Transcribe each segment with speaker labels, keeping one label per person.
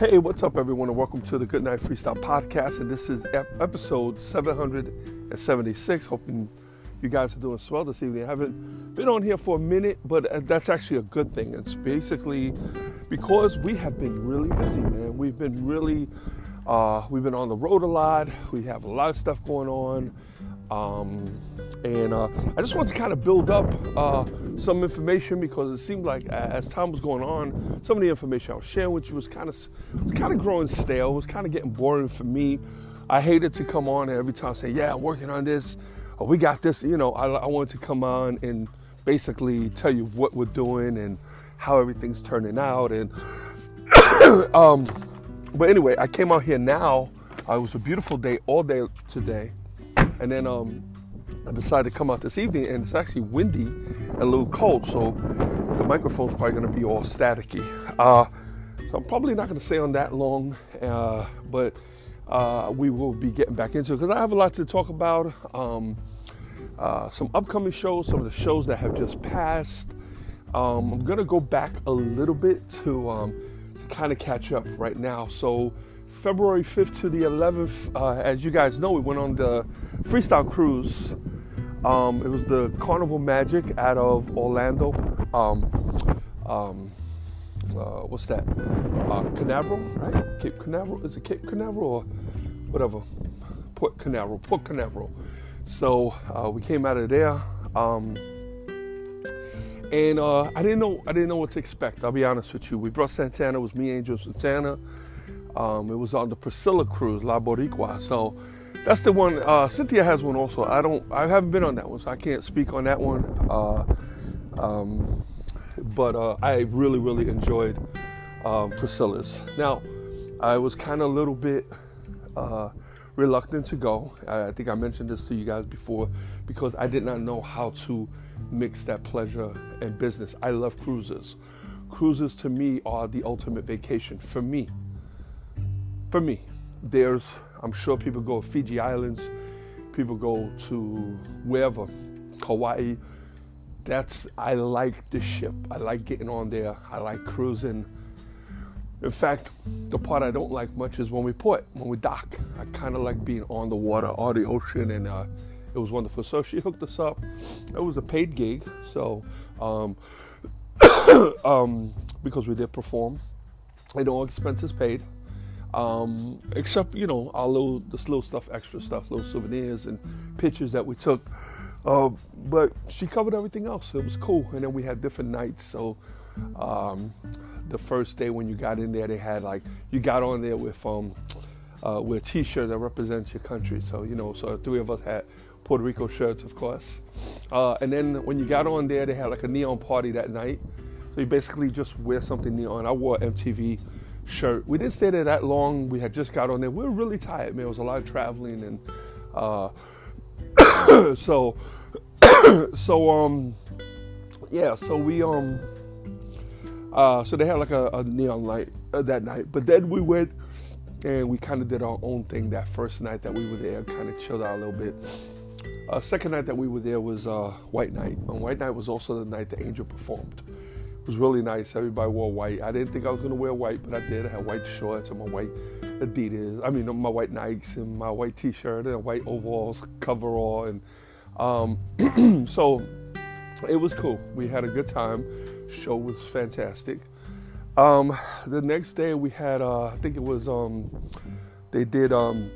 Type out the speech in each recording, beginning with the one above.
Speaker 1: Hey, what's up, everyone, and welcome to the Good Night Freestyle Podcast. And this is episode 776. Hoping you guys are doing swell this evening. I haven't been on here for a minute, but uh, that's actually a good thing. It's basically because we have been really busy, man. We've been really, uh, we've been on the road a lot. We have a lot of stuff going on. Um, and uh, I just want to kind of build up uh, some information because it seemed like as time was going on, some of the information I was sharing with you was kind of was kind of growing stale. It was kind of getting boring for me. I hated to come on and every time I say, "Yeah, I'm working on this," or "We got this." You know, I, I wanted to come on and basically tell you what we're doing and how everything's turning out. And um, but anyway, I came out here now. Uh, it was a beautiful day all day today, and then um, I decided to come out this evening, and it's actually windy and a little cold, so the microphone's probably going to be all staticky. Uh, so I'm probably not going to stay on that long, uh, but uh, we will be getting back into it because I have a lot to talk about. Um, uh, some upcoming shows, some of the shows that have just passed. Um, I'm going to go back a little bit to, um, to kind of catch up right now. So February 5th to the 11th, uh, as you guys know, we went on the freestyle cruise. Um, it was the Carnival Magic out of Orlando. Um, um, uh, what's that? Uh, Canaveral, right? Cape Canaveral? Is it Cape Canaveral or whatever? Port Canaveral, Port Canaveral. So uh, we came out of there, um, and uh, I didn't know I didn't know what to expect. I'll be honest with you. We brought Santana. It was me, Angel Santana. Um, it was on the Priscilla cruise, La Boricua. So that's the one. Uh, Cynthia has one also. I don't. I haven't been on that one, so I can't speak on that one. Uh, um, but uh, I really, really enjoyed um, Priscilla's. Now, I was kind of a little bit uh, reluctant to go. I think I mentioned this to you guys before because I did not know how to mix that pleasure and business. I love cruises. Cruises to me are the ultimate vacation for me for me, there's, I'm sure people go to Fiji Islands, people go to wherever, Hawaii. That's, I like the ship. I like getting on there. I like cruising. In fact, the part I don't like much is when we port, when we dock. I kind of like being on the water or the ocean, and uh, it was wonderful. So she hooked us up. It was a paid gig, so um, um, because we did perform, and all expenses paid. Um, except you know our little this little stuff, extra stuff, little souvenirs and pictures that we took. Uh, but she covered everything else. It was cool, and then we had different nights. So um, the first day when you got in there, they had like you got on there with um, uh, with a T-shirt that represents your country. So you know, so three of us had Puerto Rico shirts, of course. Uh, and then when you got on there, they had like a neon party that night. So you basically just wear something neon. I wore MTV shirt. We didn't stay there that long. We had just got on there. We were really tired, man. It was a lot of traveling, and uh, so so um yeah. So we um uh so they had like a, a neon light uh, that night, but then we went and we kind of did our own thing that first night that we were there. Kind of chilled out a little bit. Uh, second night that we were there was uh, White Night. And White Night was also the night that Angel performed was really nice. Everybody wore white. I didn't think I was to wear white, but I did. I had white shorts and my white Adidas. I mean, my white Nikes and my white T-shirt and white overalls, coverall, and um, so it was cool. We had a good time. Show was fantastic. Um, the next day we had, uh, I think it was, um, they did um,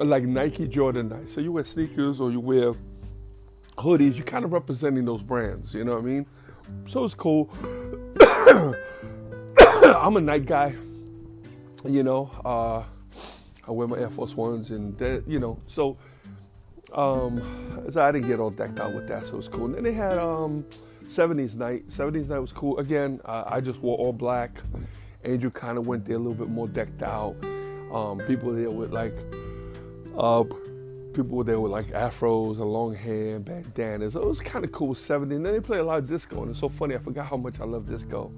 Speaker 1: like Nike Jordan night. So you wear sneakers or you wear hoodies. You're kind of representing those brands. You know what I mean? So it's cool. I'm a night guy, you know. Uh, I wear my Air Force Ones, and that, you know. So um, so I didn't get all decked out with that, so it was cool. And then they had um, 70s night. 70s night was cool. Again, uh, I just wore all black. Andrew kind of went there a little bit more decked out. Um, people there with like, uh, people there with like afros and long hair and bandanas. It was kind of cool. 70s. And then they play a lot of disco, and it's so funny. I forgot how much I love disco.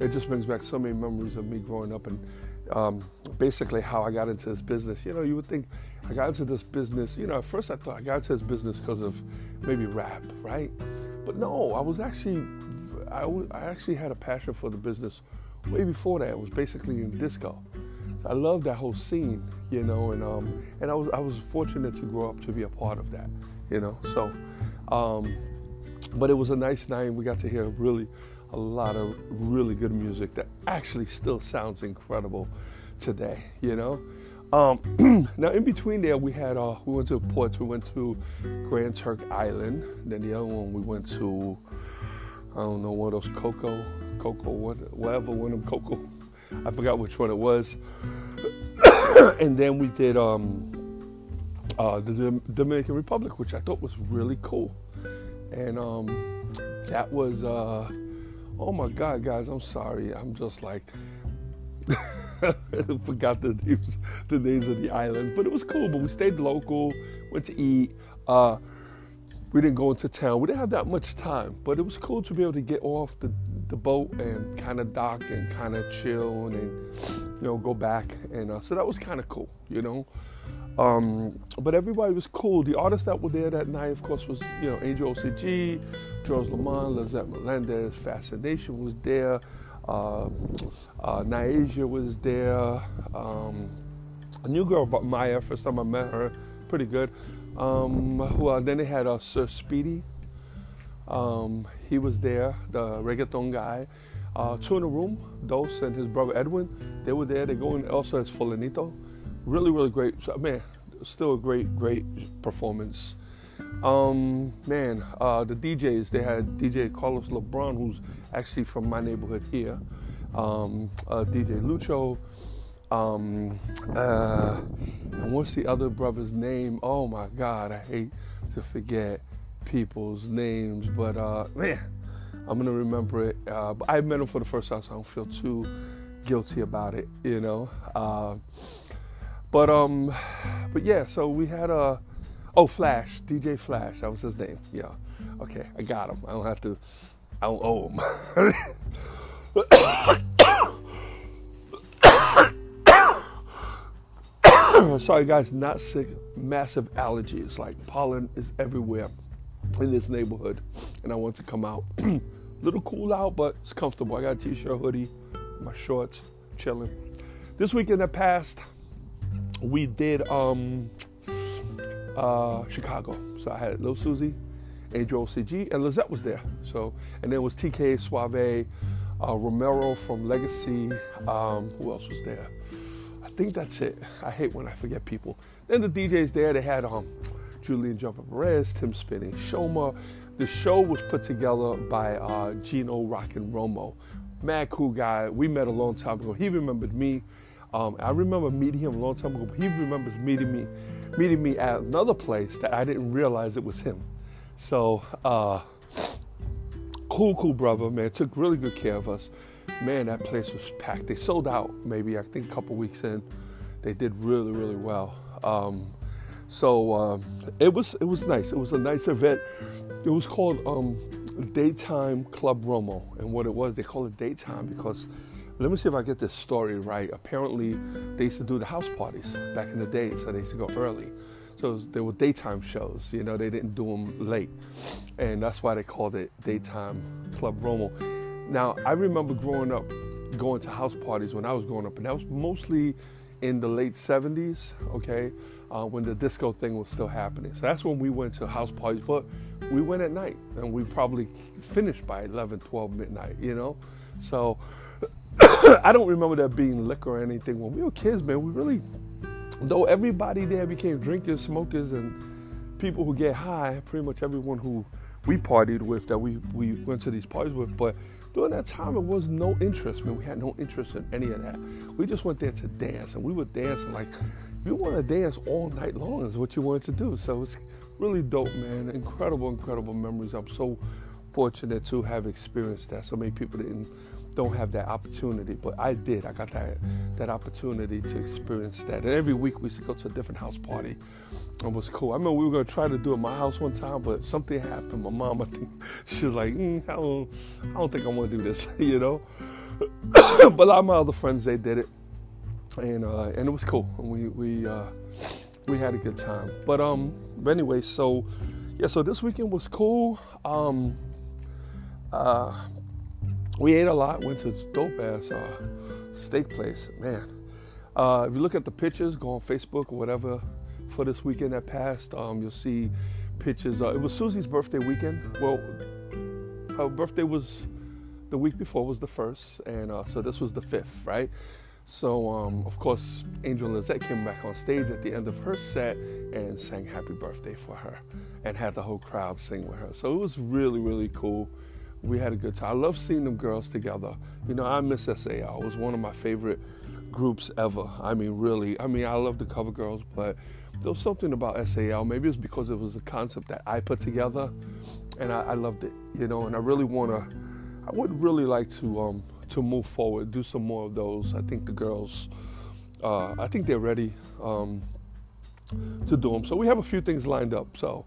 Speaker 1: It just brings back so many memories of me growing up and um, basically how I got into this business. You know, you would think I got into this business. You know, at first I thought I got into this business because of maybe rap, right? But no, I was actually, I, w- I actually had a passion for the business way before that. It was basically in disco. I love that whole scene, you know, and um, and I was I was fortunate to grow up to be a part of that, you know. So, um, but it was a nice night. We got to hear really a lot of really good music that actually still sounds incredible today, you know. Um, now, in between there, we had uh, we went to ports. We went to Grand Turk Island. Then the other one we went to, I don't know what else, Coco, Coco, what, whatever one of them, Coco. I forgot which one it was. and then we did um, uh, the Dominican Republic, which I thought was really cool. And um, that was, uh, oh my God, guys, I'm sorry. I'm just like. forgot the names, the names of the islands, but it was cool. But we stayed local, went to eat. Uh, we didn't go into town. We didn't have that much time, but it was cool to be able to get off the, the boat and kind of dock and kind of chill and you know go back. And uh, so that was kind of cool, you know. Um, but everybody was cool. The artists that were there that night, of course, was you know Angel OCG, George Lamond, Lizette Melendez, Fascination was there. Uh, uh, Niasia was there. Um, a new girl, Maya, first time I met her, pretty good. Um, well, then they had uh, Sir Speedy. Um, he was there, the reggaeton guy. Uh, two in the room, Dos and his brother Edwin, they were there. They go in also as Fulanito. Really, really great. Man, still a great, great performance. Um, man, uh, the DJs, they had DJ Carlos LeBron, who's actually from my neighborhood here, um, uh, DJ Lucho, um, uh, and what's the other brother's name? Oh my God, I hate to forget people's names, but uh, man, I'm gonna remember it. Uh, I met him for the first time, so I don't feel too guilty about it, you know. Uh, but um, but yeah, so we had a oh Flash, DJ Flash, that was his name. Yeah, okay, I got him. I don't have to. I don't owe him. Sorry, guys, not sick. Massive allergies. Like pollen is everywhere in this neighborhood, and I want to come out. Little cool out, but it's comfortable. I got a t-shirt, hoodie, my shorts, chilling. This weekend that passed, we did um, uh, Chicago. So I had Lil Suzy, Angel OCG, and Lizette was there. So, and then was TK Suave, uh, Romero from Legacy. Um, who else was there? I think that's it. I hate when I forget people. Then the DJs there, they had um, Julian Jumper Perez, Tim Spinning, Shoma. The show was put together by uh, Gino Rockin' Romo. Mad cool guy. We met a long time ago. He remembered me. Um, I remember meeting him a long time ago, he remembers meeting me, meeting me at another place that I didn't realize it was him. So, uh, cool, cool brother, man. Took really good care of us. Man, that place was packed. They sold out maybe, I think, a couple weeks in. They did really, really well. Um, so um, it was it was nice. It was a nice event. It was called um, Daytime Club Romo, and what it was, they call it daytime because let me see if I get this story right. Apparently, they used to do the house parties back in the day, so they used to go early. So there were daytime shows, you know, they didn't do them late. And that's why they called it Daytime Club Romo. Now, I remember growing up, going to house parties when I was growing up, and that was mostly in the late 70s, okay, uh, when the disco thing was still happening. So that's when we went to house parties, but we went at night, and we probably finished by 11, 12 midnight, you know? So I don't remember there being liquor or anything. When we were kids, man, we really though everybody there became drinkers, smokers, and people who get high, pretty much everyone who we partied with that we, we went to these parties with, but during that time it was no interest, man. We had no interest in any of that. We just went there to dance and we were dancing like you want to dance all night long is what you wanted to do. So it's really dope, man. Incredible, incredible memories. I'm so fortunate to have experienced that. So many people didn't don't have that opportunity, but I did. I got that that opportunity to experience that. And every week we used to go to a different house party. It was cool. I remember we were gonna try to do it at my house one time, but something happened. My mom, I think, she was like, mm, I, don't, I don't think I want to do this, you know. but a lot of my other friends, they did it, and uh, and it was cool. And we we uh, we had a good time. But um, but anyway, so yeah, so this weekend was cool. Um, uh, we ate a lot. Went to dope ass uh, steak place, man. Uh, if you look at the pictures, go on Facebook or whatever for this weekend that passed, um, you'll see pictures. Uh, it was Suzy's birthday weekend. Well, her birthday was the week before was the first, and uh, so this was the fifth, right? So, um, of course, Angel Lizette came back on stage at the end of her set and sang happy birthday for her and had the whole crowd sing with her. So it was really, really cool. We had a good time. I love seeing them girls together. You know, I miss SAL. It was one of my favorite groups ever. I mean, really. I mean, I love the cover girls, but there was something about SAL. Maybe it's because it was a concept that I put together and I, I loved it, you know, and I really want to, I would really like to um, to move forward, do some more of those. I think the girls, uh, I think they're ready um, to do them. So we have a few things lined up. So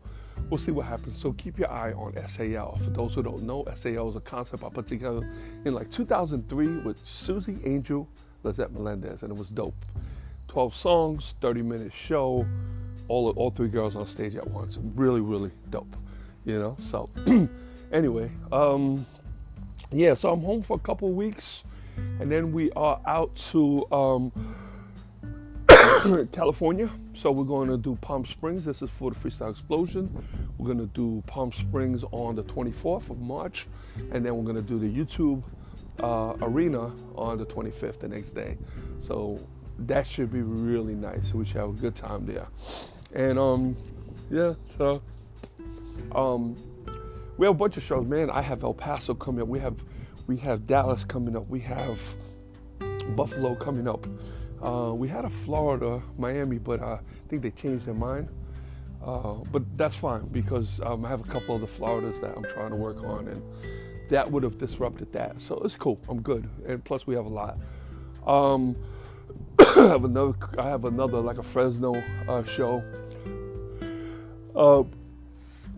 Speaker 1: we'll see what happens. So keep your eye on SAL. For those who don't know, SAL is a concept I put together in like 2003 with Suzy Angel, Lizette Melendez, and it was dope. 12 songs, 30 minute show, all all three girls on stage at once. Really, really dope. You know. So anyway, um, yeah, so I'm home for a couple weeks, and then we are out to um, California. So we're going to do Palm Springs. This is for the Freestyle Explosion. We're going to do Palm Springs on the 24th of March, and then we're going to do the YouTube uh, Arena on the 25th, the next day. So that should be really nice. We should have a good time there. And um, yeah, so um, we have a bunch of shows, man. I have El Paso coming up. We have we have Dallas coming up. We have Buffalo coming up. Uh, we had a Florida, Miami, but uh, I think they changed their mind. Uh, but that's fine because um, I have a couple of the Floridas that I'm trying to work on, and that would have disrupted that. So it's cool. I'm good, and plus we have a lot. Um, I have another. I have another like a Fresno uh, show. Uh,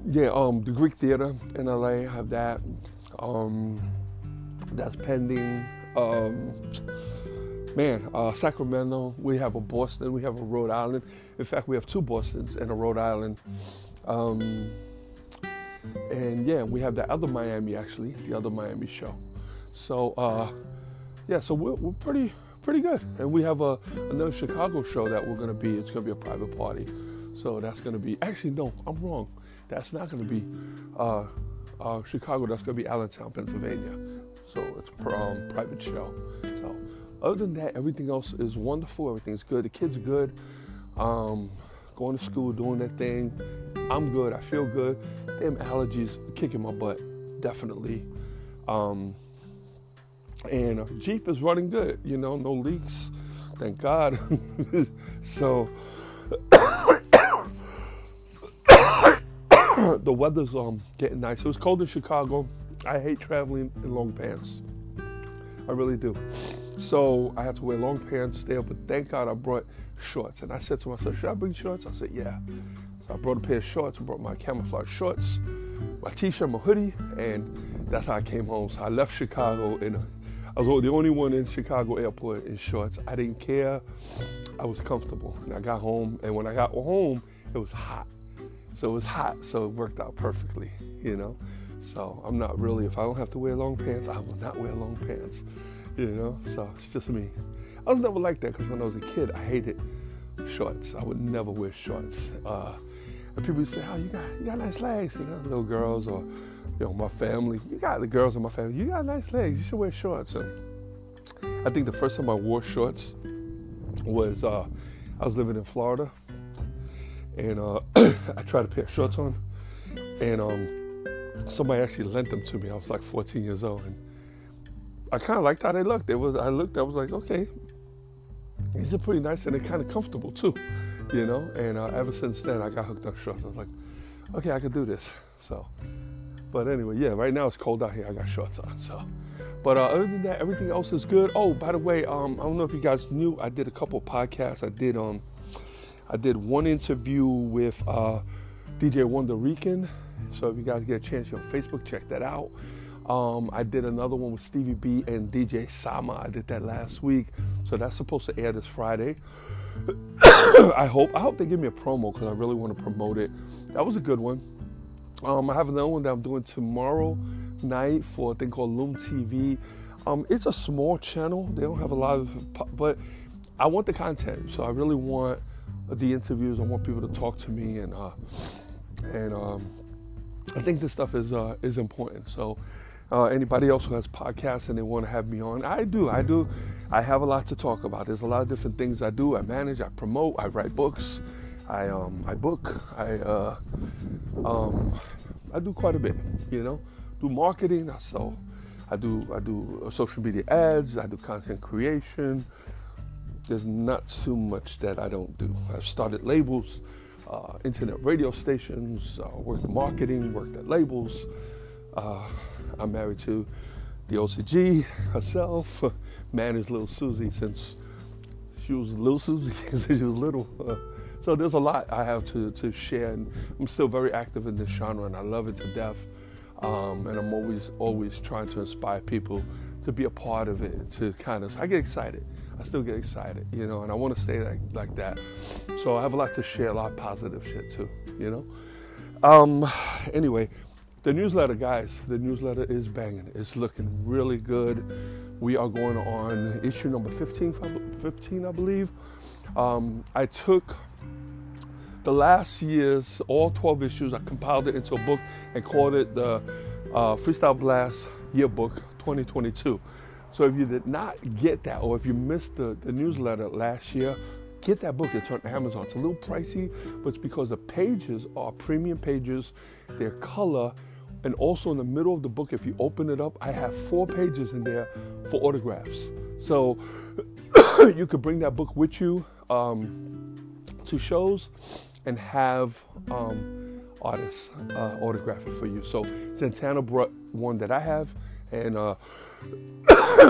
Speaker 1: yeah, um, the Greek Theater in LA. I have that. Um, that's pending. Man, uh, Sacramento. We have a Boston. We have a Rhode Island. In fact, we have two Boston's and a Rhode Island. Um, and yeah, we have that other Miami actually, the other Miami show. So uh, yeah, so we're, we're pretty pretty good. And we have a another Chicago show that we're gonna be. It's gonna be a private party. So that's gonna be actually no, I'm wrong. That's not going to be uh, uh, Chicago. That's going to be Allentown, Pennsylvania. So it's a um, private show. So other than that, everything else is wonderful. Everything's good. The kids are good. Um, going to school, doing their thing. I'm good. I feel good. Damn allergies kicking my butt, definitely. Um, and Jeep is running good. You know, no leaks. Thank God. so the weather's um getting nice. It was cold in Chicago. I hate traveling in long pants. I really do. So I had to wear long pants there, but thank God I brought shorts. And I said to myself, should I bring shorts? I said, yeah. So I brought a pair of shorts, I brought my camouflage shorts, my t-shirt, my hoodie, and that's how I came home. So I left Chicago and I was the only one in Chicago airport in shorts. I didn't care. I was comfortable. And I got home, and when I got home, it was hot. So it was hot, so it worked out perfectly, you know. So I'm not really, if I don't have to wear long pants, I will not wear long pants, you know. So it's just me. I was never like that because when I was a kid, I hated shorts. I would never wear shorts. Uh, and people would say, "Oh, you got you got nice legs," you know, little girls or you know my family. You got the girls in my family. You got nice legs. You should wear shorts. And I think the first time I wore shorts was uh, I was living in Florida and uh, I tried a pair of shorts on, and um, somebody actually lent them to me. I was like 14 years old, and I kind of liked how they looked. It was I looked, I was like, okay, these are pretty nice, and they're kind of comfortable too, you know. And uh, ever since then, I got hooked on shorts. I was like, okay, I can do this. So, but anyway, yeah, right now it's cold out here. I got shorts on. So, but uh, other than that, everything else is good. Oh, by the way, um, I don't know if you guys knew, I did a couple podcasts. I did um, I did one interview with uh, DJ Wonder Rican. So if you guys get a chance, on Facebook, check that out. Um, I did another one with Stevie B and DJ Sama. I did that last week, so that's supposed to air this Friday. I hope. I hope they give me a promo because I really want to promote it. That was a good one. Um, I have another one that I'm doing tomorrow night for a thing called Loom TV. Um, it's a small channel. They don't have a lot of, but I want the content. So I really want the interviews. I want people to talk to me, and uh, and um, I think this stuff is uh, is important. So uh, anybody else who has podcasts and they want to have me on, I do. I do. I have a lot to talk about. There's a lot of different things I do. I manage. I promote. I write books. I um, I book. I uh, um, I do quite a bit. You know, do marketing. I sell. I do I do social media ads. I do content creation. There's not too much that I don't do. I've started labels, uh, internet radio stations, uh, worked marketing, worked at labels. Uh, I'm married to the OCG herself, managed little Suzy since she was little Suzy, since she was little. so there's a lot I have to, to share, and I'm still very active in this genre, and I love it to death. Um, and I'm always, always trying to inspire people to be a part of it, to kind of, I get excited. I still get excited, you know, and I want to stay like, like that. So I have a lot to share, a lot of positive shit too, you know. Um, anyway, the newsletter, guys, the newsletter is banging. It's looking really good. We are going on issue number 15, 15 I believe. Um, I took the last year's all 12 issues, I compiled it into a book and called it the uh, Freestyle Blast Yearbook 2022. So if you did not get that, or if you missed the, the newsletter last year, get that book. It's on Amazon. It's a little pricey, but it's because the pages are premium pages, they're color, and also in the middle of the book, if you open it up, I have four pages in there for autographs. So you could bring that book with you um, to shows and have um, artists uh, autograph it for you. So Santana brought one that I have, and uh,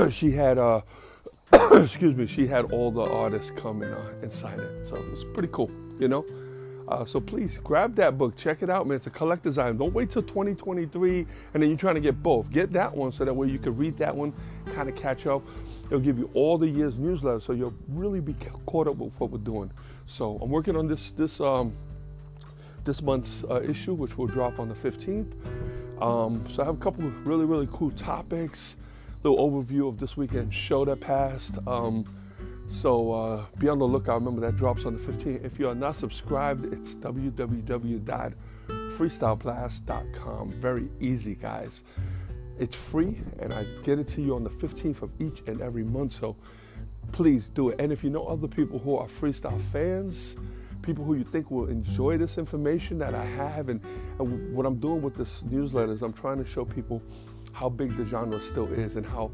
Speaker 1: she had uh, excuse me, she had all the artists come and, uh, and sign it. So it was pretty cool, you know. Uh, so please grab that book, check it out, man. It's a collector's item. Don't wait till 2023 and then you're trying to get both. Get that one so that way you can read that one, kind of catch up. It'll give you all the year's newsletter, so you'll really be caught up with what we're doing. So I'm working on this this um, this month's uh, issue, which will drop on the 15th. Um, so I have a couple of really really cool topics, little overview of this weekend show that passed. Um, so uh, be on the lookout. Remember that drops on the 15th. If you are not subscribed, it's www.freestyleblast.com. Very easy, guys. It's free, and I get it to you on the 15th of each and every month. So please do it. And if you know other people who are freestyle fans, people who you think will enjoy this information that I have, and, and what I'm doing with this newsletter is I'm trying to show people how big the genre still is and how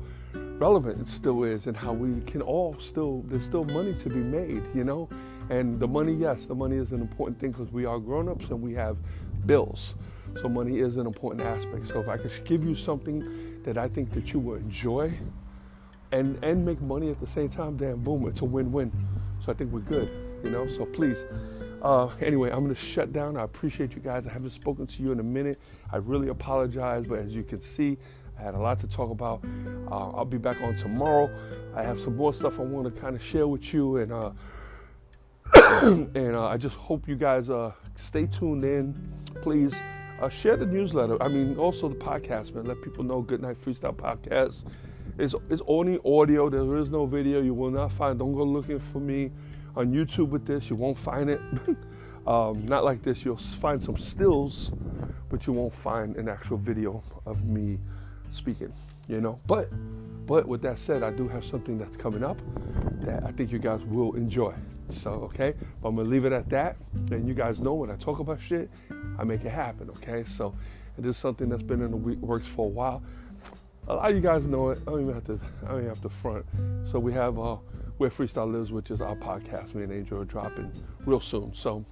Speaker 1: relevant it still is and how we can all still there's still money to be made you know and the money yes the money is an important thing because we are grown-ups and we have bills so money is an important aspect so if i could give you something that i think that you will enjoy and and make money at the same time damn boom it's a win-win so i think we're good you know so please uh, anyway, I'm going to shut down. I appreciate you guys. I haven't spoken to you in a minute. I really apologize, but as you can see, I had a lot to talk about. Uh, I'll be back on tomorrow. I have some more stuff I want to kind of share with you, and uh, and uh, I just hope you guys uh, stay tuned in. Please uh, share the newsletter. I mean, also the podcast, man. Let people know Good Night Freestyle Podcast. It's, it's only audio. There is no video. You will not find. Don't go looking for me on YouTube with this. You won't find it. um, not like this. You'll find some stills, but you won't find an actual video of me speaking, you know. But but with that said, I do have something that's coming up that I think you guys will enjoy. So okay, but I'm gonna leave it at that. And you guys know when I talk about shit, I make it happen. Okay, so it is something that's been in the works for a while. A lot of you guys know it. I don't even have to. I don't even have to front. So we have uh, where freestyle lives, which is our podcast. Me and Angel are dropping real soon. So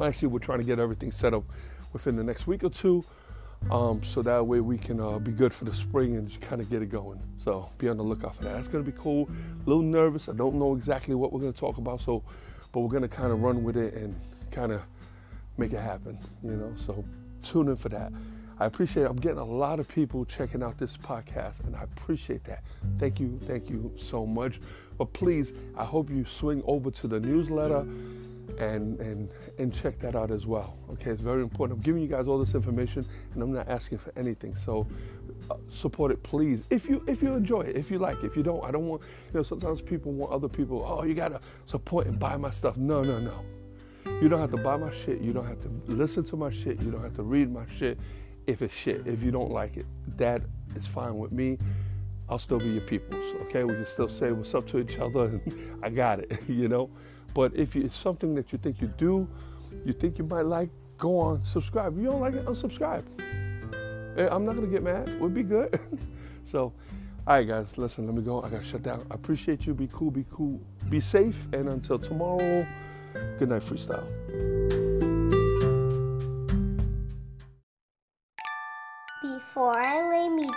Speaker 1: actually, we're trying to get everything set up within the next week or two. Um, so that way we can uh, be good for the spring and just kind of get it going. So be on the lookout for that. That's gonna be cool. A little nervous. I don't know exactly what we're gonna talk about. So, but we're gonna kind of run with it and kind of make it happen. You know. So tune in for that. I appreciate it. I'm getting a lot of people checking out this podcast, and I appreciate that. Thank you, thank you so much. But please, I hope you swing over to the newsletter and and and check that out as well. Okay, it's very important. I'm giving you guys all this information, and I'm not asking for anything. So uh, support it, please. If you if you enjoy it, if you like, it. if you don't, I don't want. You know, sometimes people want other people. Oh, you gotta support and buy my stuff. No, no, no. You don't have to buy my shit. You don't have to listen to my shit. You don't have to read my shit if it's shit. If you don't like it, that is fine with me. I'll still be your peoples, okay? We can still say what's up to each other, I got it, you know? But if it's something that you think you do, you think you might like, go on, subscribe. If you don't like it, unsubscribe. Eh, I'm not gonna get mad. We'll be good. so, all right, guys, listen, let me go. I gotta shut down. I appreciate you. Be cool, be cool, be safe. And until tomorrow, good night, freestyle.